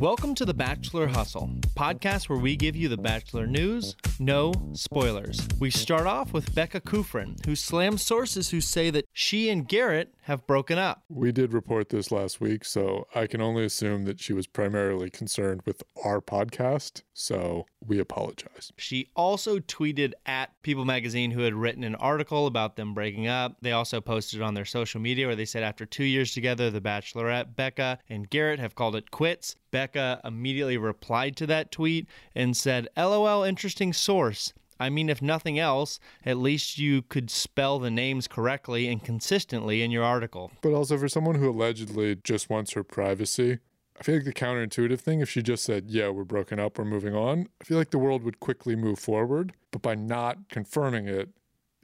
Welcome to the Bachelor Hustle, podcast where we give you the Bachelor news, no spoilers. We start off with Becca Kufrin, who slams sources who say that she and Garrett have broken up. We did report this last week, so I can only assume that she was primarily concerned with our podcast, so we apologize. She also tweeted at People Magazine, who had written an article about them breaking up. They also posted on their social media where they said after two years together, The Bachelorette, Becca, and Garrett have called it quits. Becca immediately replied to that tweet and said, LOL, interesting source. I mean, if nothing else, at least you could spell the names correctly and consistently in your article. But also, for someone who allegedly just wants her privacy, I feel like the counterintuitive thing, if she just said, Yeah, we're broken up, we're moving on, I feel like the world would quickly move forward. But by not confirming it,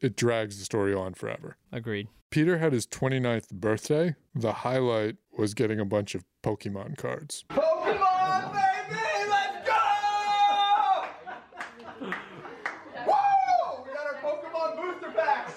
it drags the story on forever. Agreed. Peter had his 29th birthday. The highlight was getting a bunch of Pokemon cards. Pokemon, baby! Let's go! Woo! We got our Pokemon booster packs!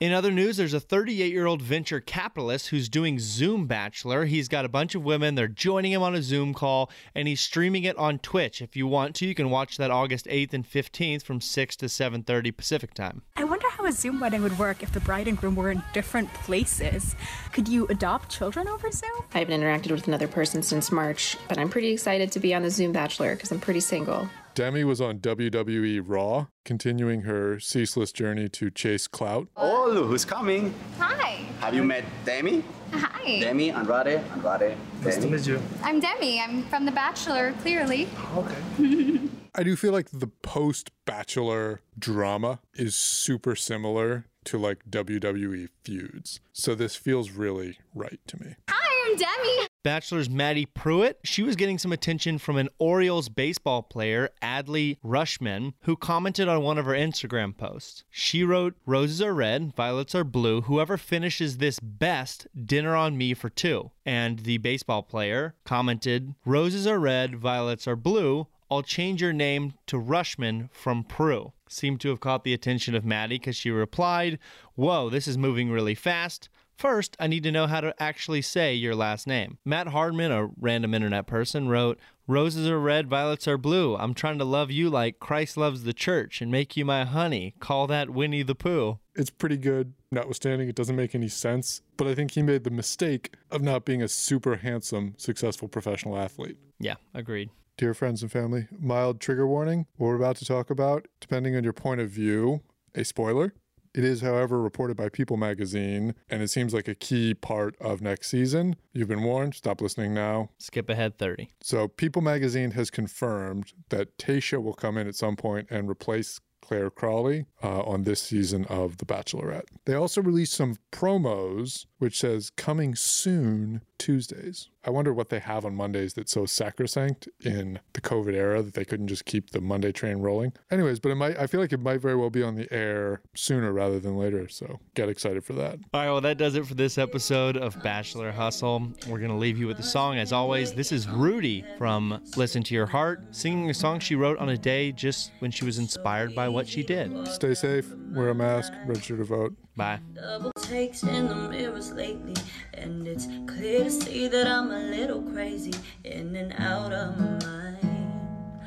In other news, there's a 38 year old venture capitalist who's doing Zoom Bachelor. He's got a bunch of women. They're joining him on a Zoom call, and he's streaming it on Twitch. If you want to, you can watch that August 8th and 15th from 6 to 7:30 Pacific time. I wonder how a Zoom wedding would work if the bride and groom were in different places. Could you adopt children over Zoom? I haven't interacted with another person since March, but I'm pretty excited to be on the Zoom Bachelor because I'm pretty single. Demi was on WWE Raw, continuing her ceaseless journey to chase clout. Oh, who's coming. Hi. Have you met Demi? Hi. Demi, Andrade, Andrade. Nice to meet you. I'm Demi. I'm from The Bachelor, clearly. Okay. I do feel like the post Bachelor drama is super similar to like WWE feuds. So this feels really right to me. Hi, Demi. Bachelor's Maddie Prewett, she was getting some attention from an Orioles baseball player, Adley Rutschman, who commented on one of her Instagram posts. She wrote, Roses are red, violets are blue. Whoever finishes this best, dinner on me for two. And the baseball player commented, Roses are red, violets are blue. I'll change your name to Rutschman from Prue. Seemed to have caught the attention of Maddie because she replied, Whoa, this is moving really fast. First, I need to know how to actually say your last name. Matt Hardman, a random internet person, wrote, Roses are red, violets are blue. I'm trying to love you like Christ loves the church and make you my honey. Call that Winnie the Pooh. It's pretty good, notwithstanding it doesn't make any sense. But I think he made the mistake of not being a super handsome, successful professional athlete. Yeah, agreed. Dear friends and family, mild trigger warning. What we're about to talk about, depending on your point of view, a spoiler. It is, however, reported by People magazine, and it seems like a key part of next season. You've been warned, stop listening now. Skip ahead 30. So, People magazine has confirmed that Tayshia will come in at some point and replace Clare Crawley uh, on this season of The Bachelorette. They also released some promos which says coming soon Tuesdays. I wonder what they have on Mondays that's so sacrosanct in the COVID era that they couldn't just keep the Monday train rolling. Anyways, but it might I feel like it might very well be on the air sooner rather than later, so get excited for that. All right, well, that does it for this episode of Bachelor Hustle. We're going to leave you with a song. As always, this is Rudi from Listen to Your Heart, singing a song she wrote on a day just when she was inspired by what she did. Stay safe, wear a mask, register to vote. Bye. double takes in the mirrors lately, and it's clear to see that I'm a little crazy, in and out of my mind.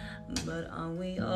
But aren't we all